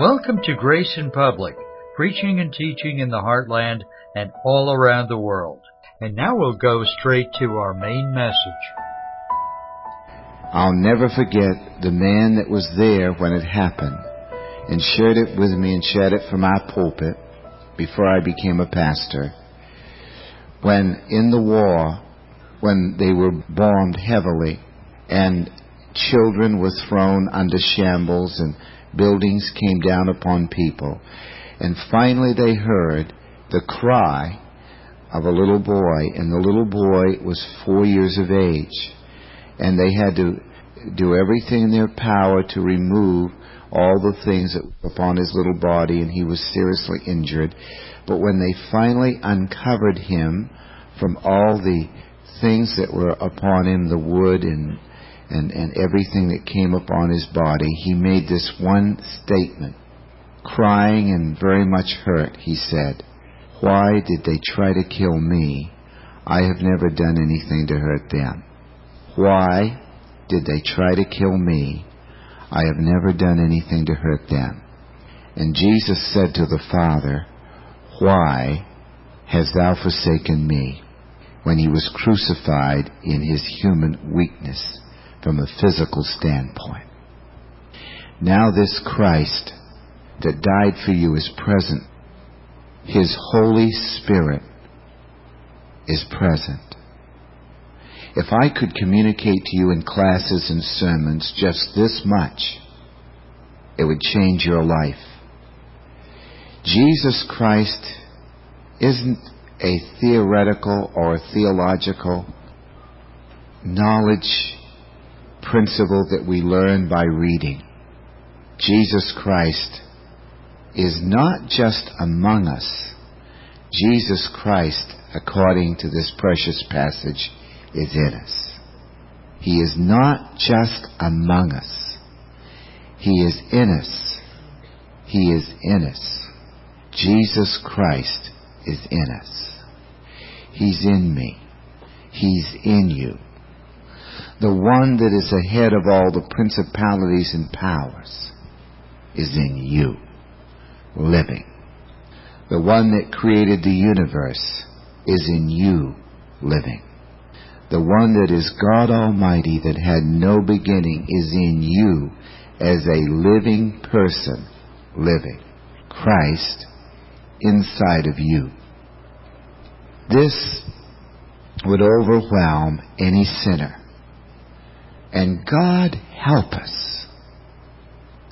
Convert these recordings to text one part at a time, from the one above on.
Welcome to Grace in Public, preaching and teaching in the heartland and all around the world. And now we'll go straight to our main message. I'll never forget the man that was there when it happened and shared it with me and shared it from my pulpit before I became a pastor. When in the war, when they were bombed heavily and children were thrown under shambles and buildings came down upon people. And finally they heard the cry of a little boy, and the little boy was four years of age. And they had to do everything in their power to remove all the things that were upon his little body, and he was seriously injured. But when they finally uncovered him from all the things that were upon him, the wood and and, and everything that came upon his body, he made this one statement. Crying and very much hurt, he said, Why did they try to kill me? I have never done anything to hurt them. Why did they try to kill me? I have never done anything to hurt them. And Jesus said to the Father, Why hast thou forsaken me? When he was crucified in his human weakness from a physical standpoint. Now this Christ that died for you is present. His Holy Spirit is present. If I could communicate to you in classes and sermons just this much, it would change your life. Jesus Christ isn't a theoretical or a theological knowledge principle that we learn by reading. Jesus Christ is not just among us. Jesus Christ, according to this precious passage, is in us. He is not just among us. He is in us. He is in us. Jesus Christ is in us. He's in me. He's in you the one that is ahead of all the principalities and powers is in you, living. The one that created the universe is in you, living. The one that is God Almighty that had no beginning is in you as a living person, living. Christ inside of you. This would overwhelm any sinner and God help us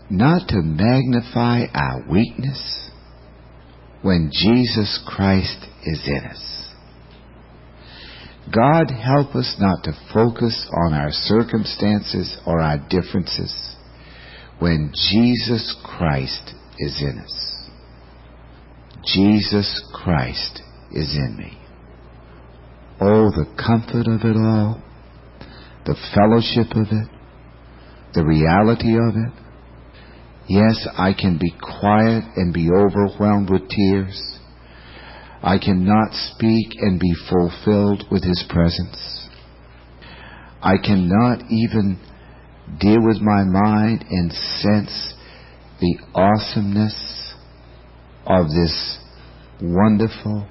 not to magnify our weakness when Jesus Christ is in us. God help us not to focus on our circumstances or our differences when Jesus Christ is in us. Jesus Christ is in me. Oh, the comfort of it all the fellowship of it, the reality of it. Yes, I can be quiet and be overwhelmed with tears. I cannot speak and be fulfilled with His presence. I cannot even deal with my mind and sense the awesomeness of this wonderful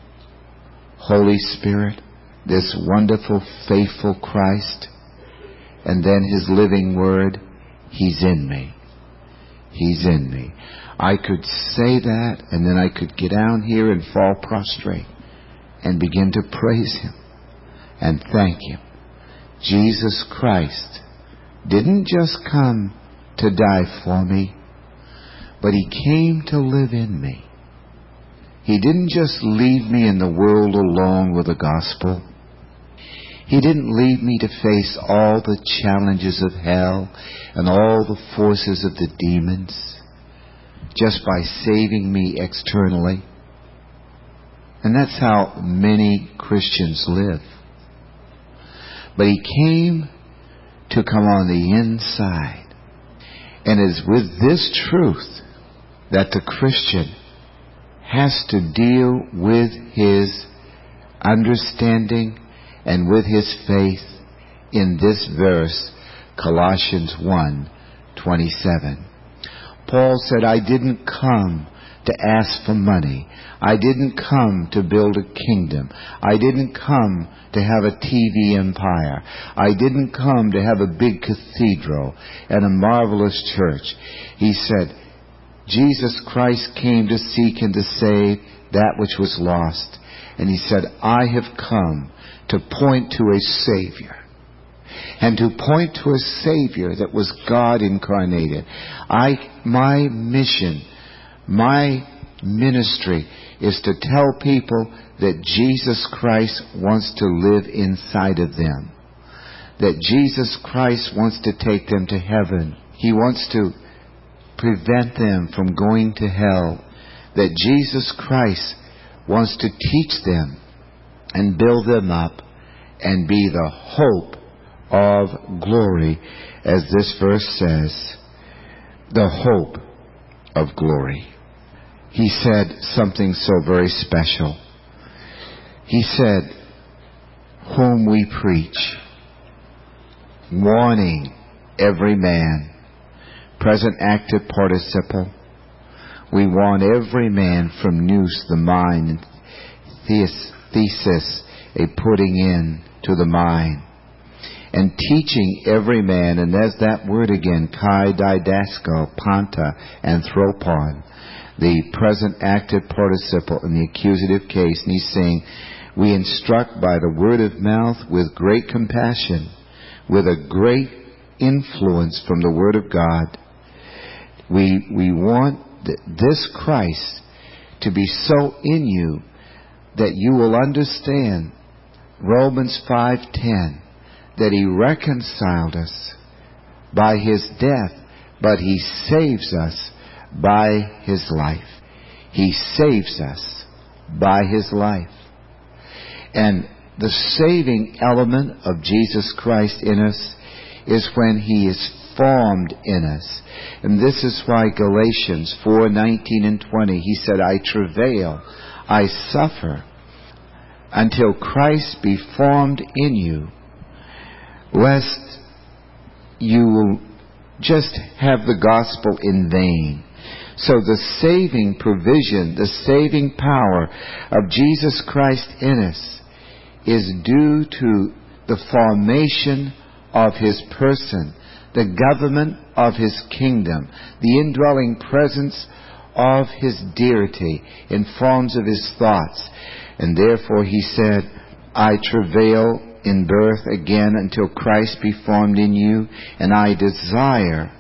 Holy Spirit, this wonderful faithful Christ and then His living word, He's in me. He's in me. I could say that and then I could get down here and fall prostrate and begin to praise Him and thank Him. Jesus Christ didn't just come to die for me, but He came to live in me. He didn't just leave me in the world alone with the gospel. He didn't leave me to face all the challenges of hell and all the forces of the demons just by saving me externally. And that's how many Christians live. But He came to come on the inside. And it's with this truth that the Christian has to deal with his understanding and with his faith in this verse, Colossians 1 27. Paul said, I didn't come to ask for money. I didn't come to build a kingdom. I didn't come to have a TV empire. I didn't come to have a big cathedral and a marvelous church. He said, Jesus Christ came to seek and to save that which was lost. And he said, I have come to point to a Savior. And to point to a Savior that was God incarnated. I, my mission, my ministry is to tell people that Jesus Christ wants to live inside of them. That Jesus Christ wants to take them to heaven. He wants to prevent them from going to hell. That Jesus Christ wants to teach them and build them up and be the hope of glory, as this verse says. The hope of glory. He said something so very special. He said, Whom we preach, warning every man, present active participle. We warn every man from nous, the mind, and thesis, a putting in to the mind. And teaching every man, and there's that word again, kai didasko, panta, anthropon, the present active participle in the accusative case. And he's saying, we instruct by the word of mouth with great compassion, with a great influence from the word of God. We, we want this Christ to be so in you that you will understand Romans 5:10 that he reconciled us by his death but he saves us by his life. He saves us by his life. And the saving element of Jesus Christ in us is when he is formed in us. And this is why Galatians 4:19 and 20 he said I travail I suffer until Christ be formed in you, lest you will just have the gospel in vain. So the saving provision, the saving power of Jesus Christ in us is due to the formation of His person, the government of His kingdom, the indwelling presence of His deity in forms of His thoughts. And therefore he said, I travail in birth again until Christ be formed in you, and I desire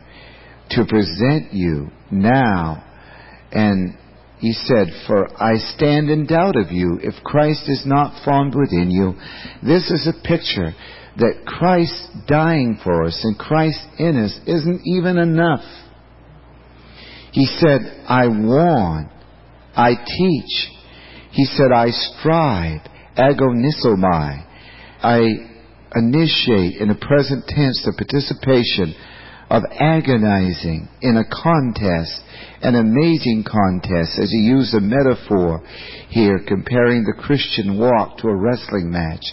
to present you now. And he said, For I stand in doubt of you if Christ is not formed within you. This is a picture that Christ dying for us and Christ in us isn't even enough. He said, I warn, I teach, he said, I strive, agonisomai. I initiate in the present tense the participation of agonizing in a contest, an amazing contest, as he used a metaphor here comparing the Christian walk to a wrestling match.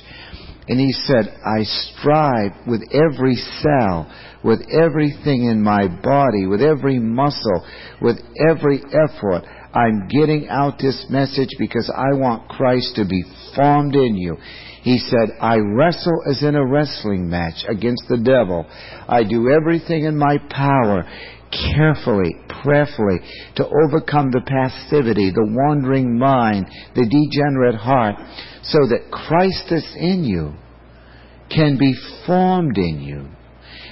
And he said, I strive with every cell, with everything in my body, with every muscle, with every effort. I'm getting out this message because I want Christ to be formed in you. He said, I wrestle as in a wrestling match against the devil. I do everything in my power carefully, prayerfully to overcome the passivity, the wandering mind, the degenerate heart, so that Christ that's in you can be formed in you.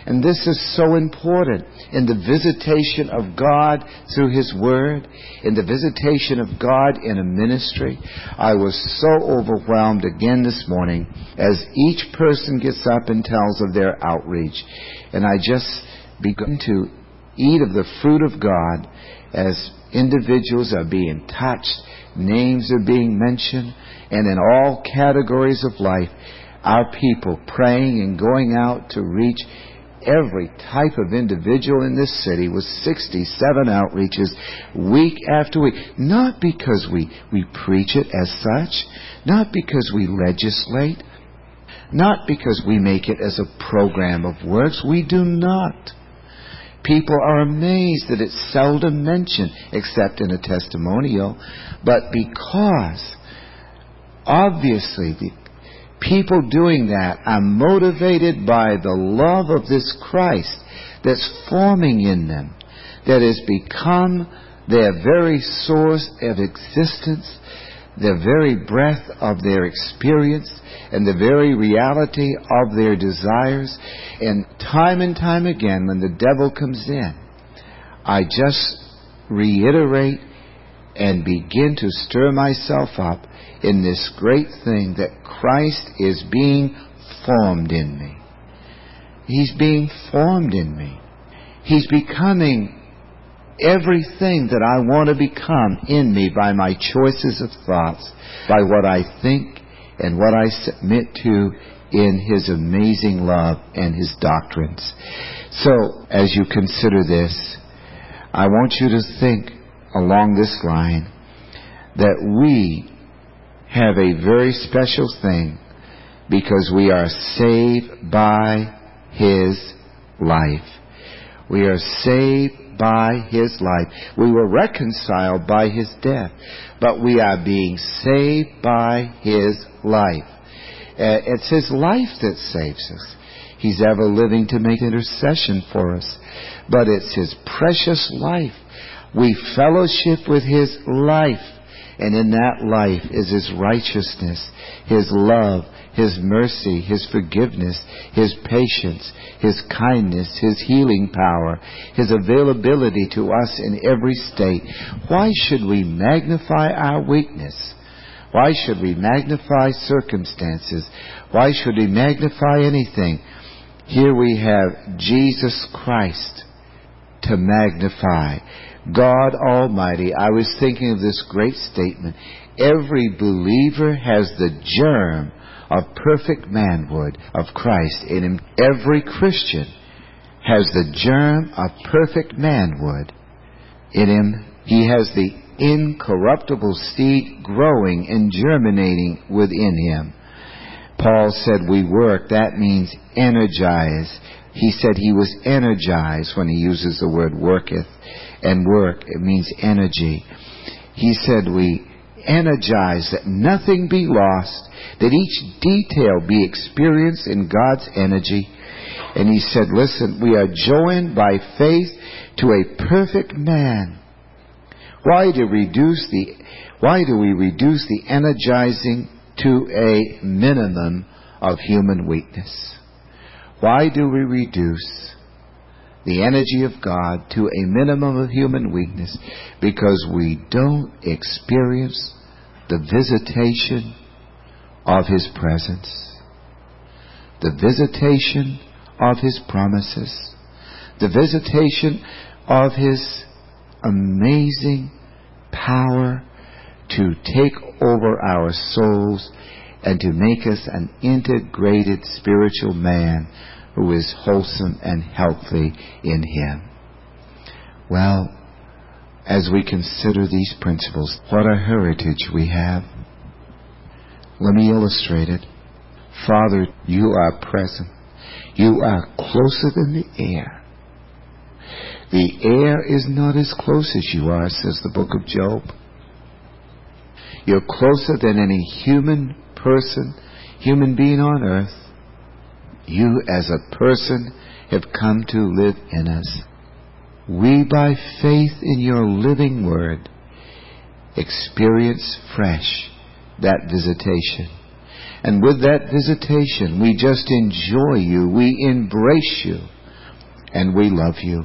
And this is so important in the visitation of God through His Word, in the visitation of God in a ministry. I was so overwhelmed again this morning as each person gets up and tells of their outreach. And I just begun to eat of the fruit of God as individuals are being touched, names are being mentioned, and in all categories of life, our people praying and going out to reach every type of individual in this city with 67 outreaches week after week. Not because we, we preach it as such, not because we legislate, not because we make it as a program of works. We do not. People are amazed that it's seldom mentioned except in a testimonial. But because, obviously, the people doing that are motivated by the love of this Christ that's forming in them, that has become their very source of existence, the very breath of their experience, and the very reality of their desires. And time and time again, when the devil comes in, I just reiterate and begin to stir myself up in this great thing that Christ is being formed in me. He's being formed in me. He's becoming everything that I want to become in me by my choices of thoughts, by what I think and what I submit to in His amazing love and His doctrines. So, as you consider this, I want you to think along this line that we have a very special thing because we are saved by His life. We are saved by His life. We were reconciled by His death, but we are being saved by His life. Uh, it's His life that saves us. He's ever living to make intercession for us. But it's His precious life. We fellowship with His life. And in that life is His righteousness, His love, his mercy, His forgiveness, His patience, His kindness, His healing power, His availability to us in every state. Why should we magnify our weakness? Why should we magnify circumstances? Why should we magnify anything? Here we have Jesus Christ to magnify. God Almighty. I was thinking of this great statement. Every believer has the germ of perfect manhood of Christ in him. Every Christian has the germ of perfect manhood in him. He has the incorruptible seed growing and germinating within him. Paul said we work. That means energize. He said he was energized when he uses the word worketh. And work, it means energy. He said we energize that nothing be lost that each detail be experienced in God's energy. And he said, listen, we are joined by faith to a perfect man. Why do reduce the, why do we reduce the energizing to a minimum of human weakness? Why do we reduce the energy of God to a minimum of human weakness? Because we don't experience the visitation of His presence, the visitation of His promises, the visitation of His amazing power to take over our souls and to make us an integrated spiritual man who is wholesome and healthy in Him. Well, as we consider these principles, what a heritage we have. Let me illustrate it. Father, you are present. You are closer than the air. The air is not as close as you are, says the book of Job. You're closer than any human person, human being on earth. You as a person have come to live in us. We, by faith in your living word, experience fresh that visitation. And with that visitation, we just enjoy you, we embrace you, and we love you.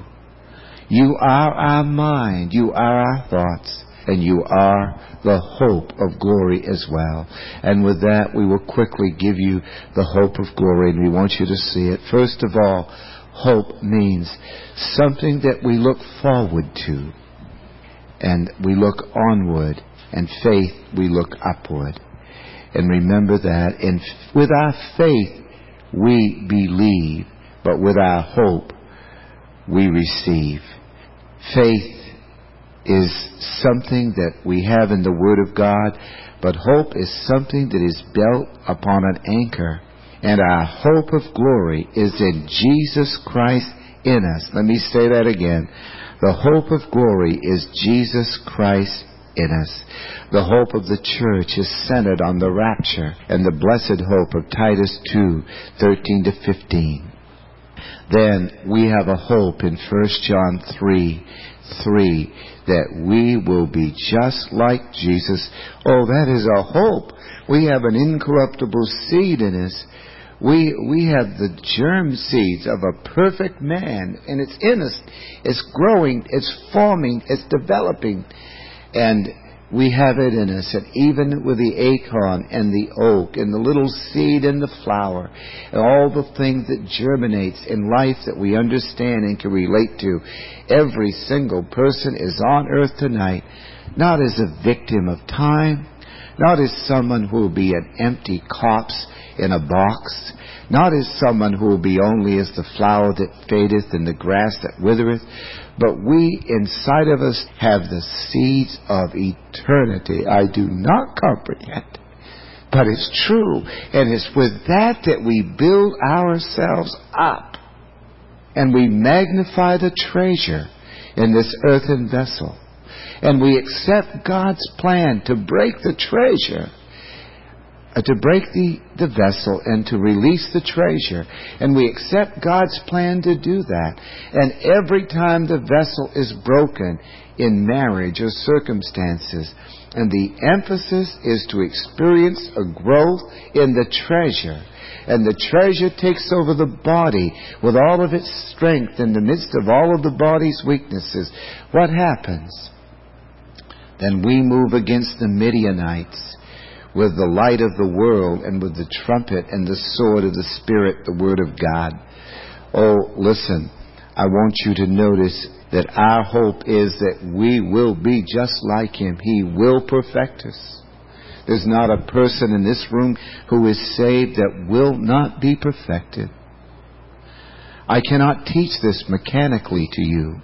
You are our mind, you are our thoughts, and you are the hope of glory as well. And with that, we will quickly give you the hope of glory, and we want you to see it. First of all, hope means something that we look forward to, and we look onward and faith we look upward. And remember that in, with our faith we believe, but with our hope we receive. Faith is something that we have in the Word of God, but hope is something that is built upon an anchor. And our hope of glory is in Jesus Christ in us. Let me say that again. The hope of glory is Jesus Christ in us. The hope of the church is centered on the rapture and the blessed hope of Titus 2, 13 to 15. Then we have a hope in 1 John 3, 3 that we will be just like Jesus. Oh, that is a hope. We have an incorruptible seed in us. We, we have the germ seeds of a perfect man, and it's in us. It's growing, it's forming, it's developing. And we have it in us, and even with the acorn and the oak and the little seed and the flower and all the things that germinates in life that we understand and can relate to, every single person is on earth tonight, not as a victim of time, not as someone who will be an empty corpse in a box, not as someone who will be only as the flower that fadeth and the grass that withereth, but we inside of us have the seeds of eternity. I do not comprehend. But it's true. And it's with that that we build ourselves up. And we magnify the treasure in this earthen vessel. And we accept God's plan to break the treasure uh, to break the, the vessel and to release the treasure. And we accept God's plan to do that. And every time the vessel is broken in marriage or circumstances, and the emphasis is to experience a growth in the treasure. And the treasure takes over the body with all of its strength in the midst of all of the body's weaknesses. What happens? Then we move against the Midianites with the light of the world and with the trumpet and the sword of the Spirit, the Word of God. Oh, listen, I want you to notice that our hope is that we will be just like Him. He will perfect us. There's not a person in this room who is saved that will not be perfected. I cannot teach this mechanically to you.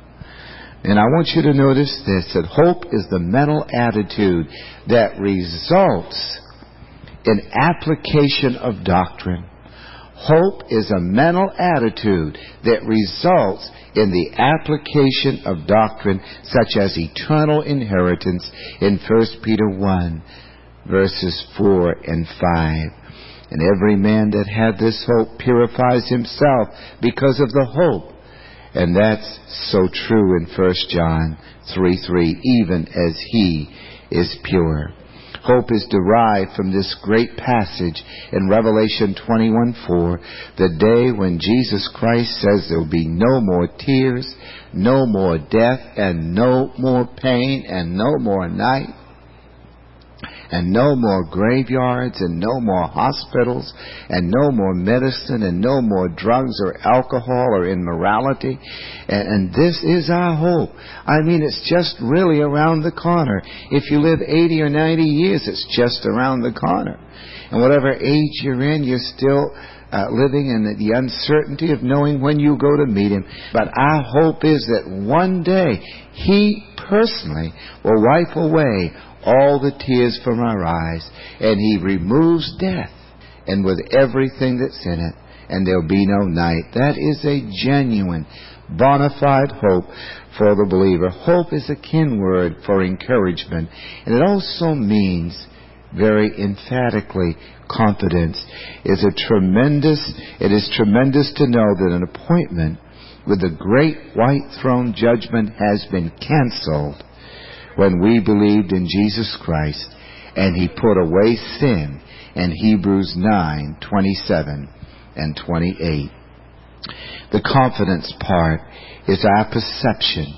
And I want you to notice this, that hope is the mental attitude that results in application of doctrine. Hope is a mental attitude that results in the application of doctrine such as eternal inheritance in 1 Peter 1 verses 4 and 5. And every man that hath this hope purifies himself because of the hope and that's so true in 1 John 3 3, even as he is pure. Hope is derived from this great passage in Revelation 21 4, the day when Jesus Christ says there will be no more tears, no more death, and no more pain, and no more night and no more graveyards and no more hospitals and no more medicine and no more drugs or alcohol or immorality. And, and this is our hope. I mean, it's just really around the corner. If you live 80 or 90 years, it's just around the corner. And whatever age you're in, you're still uh, living in the, the uncertainty of knowing when you go to meet Him. But our hope is that one day He personally will wipe away all the tears from our eyes, and He removes death, and with everything that's in it, and there'll be no night. That is a genuine, bona fide hope for the believer. Hope is a kin word for encouragement, and it also means very emphatically confidence. It's a tremendous, it is tremendous to know that an appointment with the great white throne judgment has been canceled when we believed in Jesus Christ and he put away sin in Hebrews 9, 27 and 28. The confidence part is our perception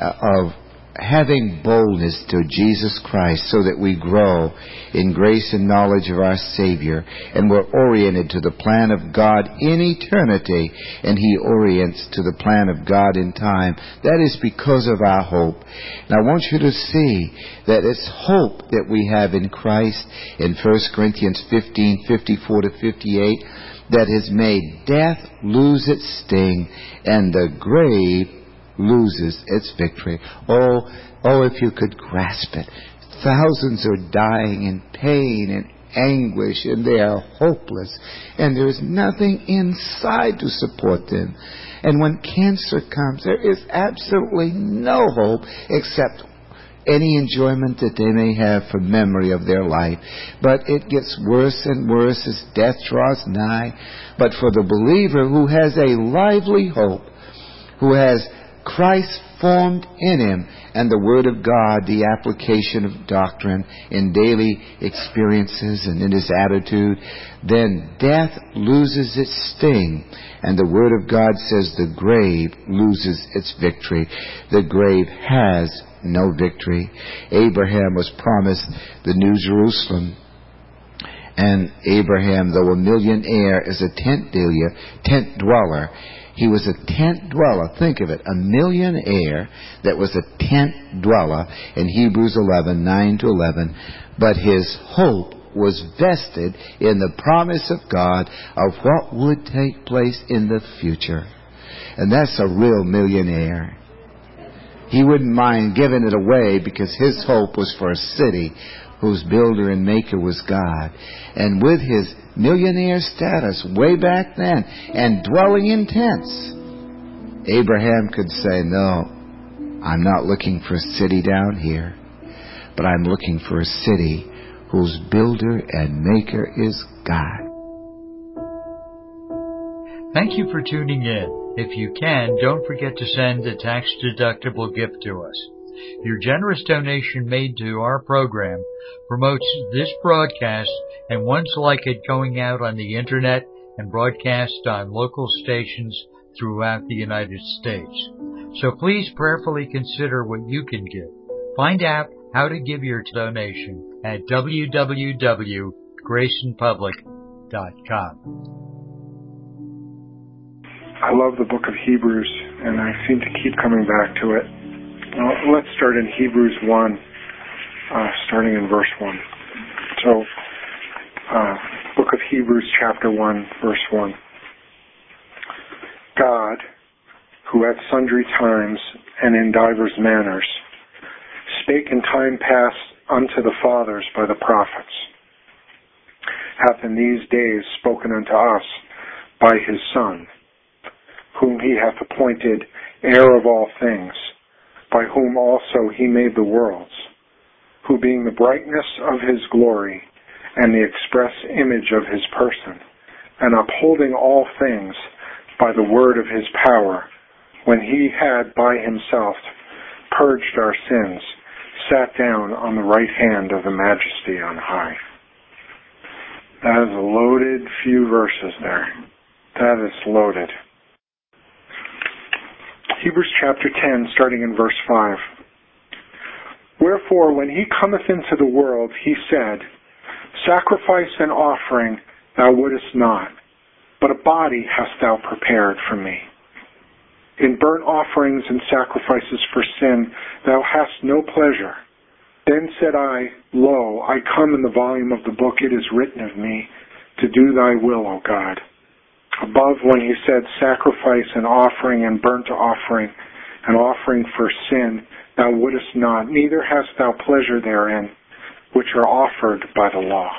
uh, of having boldness to Jesus Christ so that we grow in grace and knowledge of our Savior and we're oriented to the plan of God in eternity and He orients to the plan of God in time. That is because of our hope. And I want you to see that it's hope that we have in Christ in 1 Corinthians 15, 54 to 58 that has made death lose its sting and the grave loses its victory. Oh, oh, if you could grasp it. Thousands are dying in pain and anguish and they are hopeless and there is nothing inside to support them. And when cancer comes, there is absolutely no hope except any enjoyment that they may have from memory of their life. But it gets worse and worse as death draws nigh. But for the believer who has a lively hope, who has Christ formed in him and the Word of God, the application of doctrine in daily experiences and in his attitude, then death loses its sting. And the Word of God says the grave loses its victory. The grave has no victory. Abraham was promised the New Jerusalem. And Abraham, though a millionaire, is a tent dweller, tent dweller. He was a tent dweller. Think of it. A millionaire that was a tent dweller in Hebrews 11, 9 to 11. But his hope was vested in the promise of God of what would take place in the future. And that's a real millionaire. He wouldn't mind giving it away because his hope was for a city whose builder and maker was God. And with his millionaire status way back then and dwelling in tents, Abraham could say, No, I'm not looking for a city down here, but I'm looking for a city whose builder and maker is God. Thank you for tuning in. If you can, don't forget to send a tax-deductible gift to us. Your generous donation made to our program promotes this broadcast and ones like it going out on the internet and broadcast on local stations throughout the United States. So please prayerfully consider what you can give. Find out how to give your donation at www.graceinpublic.com. I love the book of Hebrews, and I seem to keep coming back to it. Well, let's start in Hebrews 1, uh, starting in verse 1. So, uh, book of Hebrews, chapter 1, verse 1. God, who at sundry times and in divers manners spake in time past unto the fathers by the prophets, hath in these days spoken unto us by his Son whom he hath appointed heir of all things, by whom also he made the worlds, who being the brightness of his glory and the express image of his person, and upholding all things by the word of his power, when he had by himself purged our sins, sat down on the right hand of the majesty on high. That is a loaded few verses there. That is loaded. Hebrews chapter 10, starting in verse 5. Wherefore, when he cometh into the world, he said, Sacrifice and offering thou wouldest not, but a body hast thou prepared for me. In burnt offerings and sacrifices for sin thou hast no pleasure. Then said I, Lo, I come in the volume of the book it is written of me, to do thy will, O God above when he said sacrifice and offering and burnt offering and offering for sin thou wouldest not, neither hast thou pleasure therein, which are offered by the law.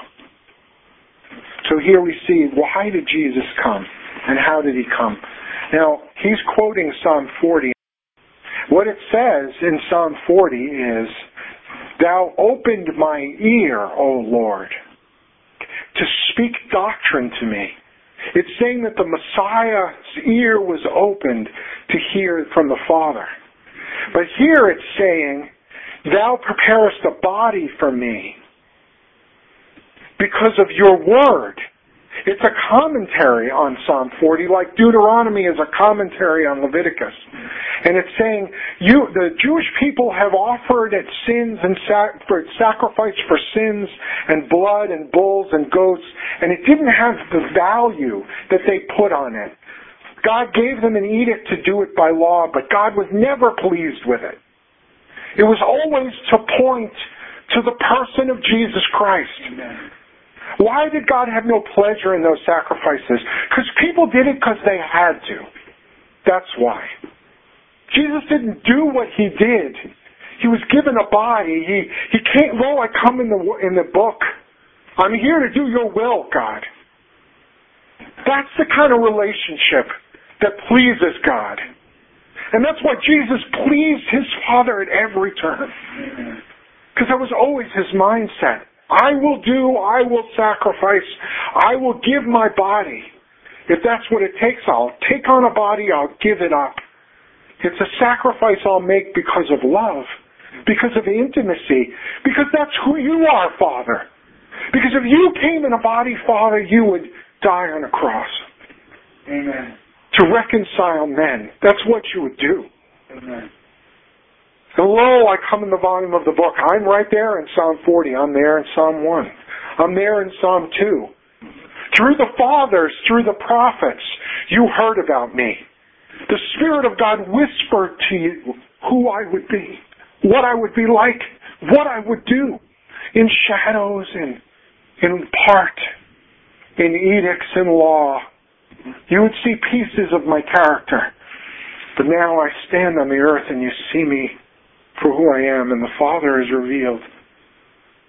So here we see why did Jesus come and how did he come? Now, he's quoting Psalm 40. What it says in Psalm 40 is, Thou opened my ear, O Lord, to speak doctrine to me. It's saying that the Messiah's ear was opened to hear from the Father. But here it's saying, Thou preparest a body for me because of your word. It's a commentary on Psalm 40, like Deuteronomy is a commentary on Leviticus. And it's saying, you, the Jewish people have offered at sins and sac- for sacrifice for sins and blood and bulls and goats, and it didn't have the value that they put on it. God gave them an edict to do it by law, but God was never pleased with it. It was always to point to the person of Jesus Christ. Amen. Why did God have no pleasure in those sacrifices? Because people did it because they had to. That's why. Jesus didn't do what he did. He was given a body. He he can't. Lo, I come in the in the book I'm here to do your will, God. That's the kind of relationship that pleases God. And that's why Jesus pleased his Father at every turn. Because that was always his mindset. I will do, I will sacrifice, I will give my body. If that's what it takes, I'll take on a body, I'll give it up. It's a sacrifice I'll make because of love, because of intimacy, because that's who you are, Father. Because if you came in a body, Father, you would die on a cross. Amen. To reconcile men. That's what you would do. Amen. And lo, I come in the volume of the book. I'm right there in Psalm 40. I'm there in Psalm 1. I'm there in Psalm 2. Through the fathers, through the prophets, you heard about me. The Spirit of God whispered to you who I would be, what I would be like, what I would do in shadows and in part, in edicts and law. You would see pieces of my character. But now I stand on the earth and you see me for who I am, and the Father is revealed.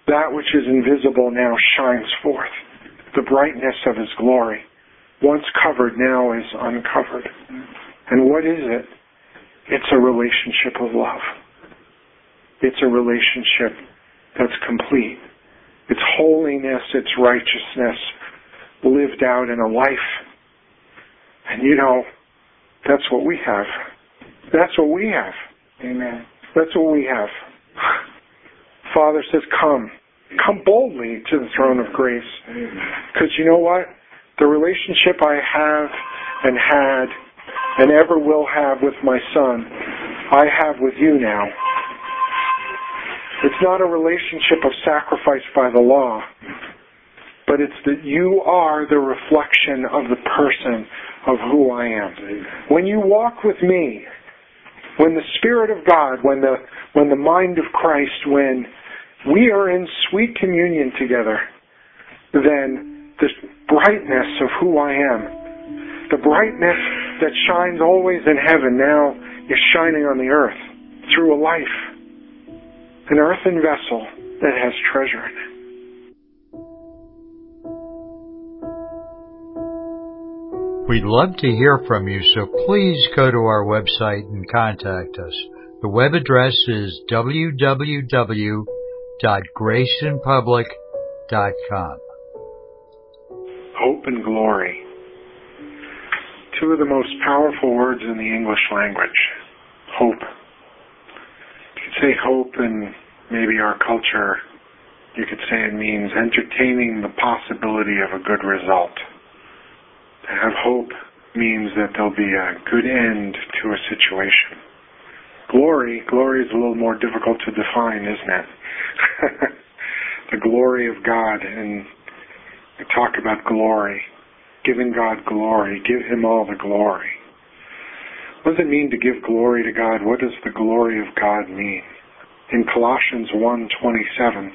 That which is invisible now shines forth. The brightness of His glory. Once covered now is uncovered. And what is it? It's a relationship of love. It's a relationship that's complete. It's holiness, it's righteousness lived out in a life. And you know, that's what we have. That's what we have. Amen. That's what we have. Father says, come. Come boldly to the throne of grace. Because you know what? The relationship I have and had and ever will have with my son, I have with you now. It's not a relationship of sacrifice by the law, but it's that you are the reflection of the person of who I am. When you walk with me, when the Spirit of God, when the, when the mind of Christ, when we are in sweet communion together, then this brightness of who I am, the brightness that shines always in heaven now is shining on the earth through a life, an earthen vessel that has treasure in it. We'd love to hear from you, so please go to our website and contact us. The web address is www.graceinpublic.com. Hope and glory. Two of the most powerful words in the English language. Hope. You could say hope in maybe our culture, you could say it means entertaining the possibility of a good result. Have hope means that there'll be a good end to a situation. Glory, glory is a little more difficult to define, isn't it? the glory of God, and talk about glory, giving God glory, give Him all the glory. What does it mean to give glory to God? What does the glory of God mean? In Colossians 1:27,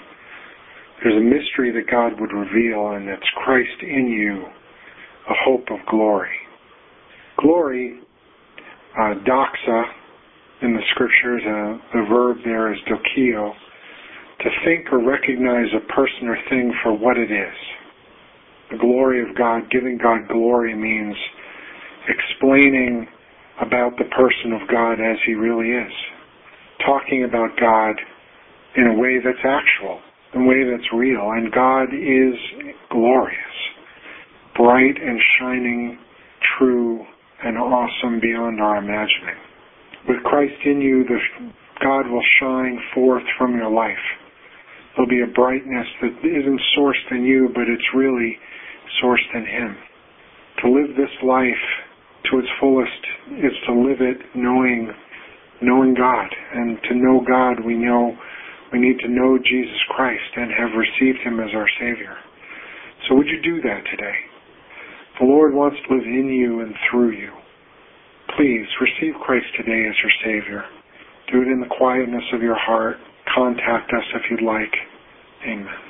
there's a mystery that God would reveal, and it's Christ in you, a hope of glory. Glory, uh, doxa, in the scriptures, uh, the verb there is dokeo, to think or recognize a person or thing for what it is. The glory of God, giving God glory means explaining about the person of God as he really is. Talking about God in a way that's actual, in a way that's real. And God is glorious bright and shining, true and awesome beyond our imagining. With Christ in you, the, God will shine forth from your life. There'll be a brightness that isn't sourced in you, but it's really sourced in Him. To live this life to its fullest is to live it knowing, knowing God. And to know God, we know we need to know Jesus Christ and have received Him as our Savior. So would you do that today? The Lord wants to live in you and through you. Please receive Christ today as your Savior. Do it in the quietness of your heart. Contact us if you'd like. Amen.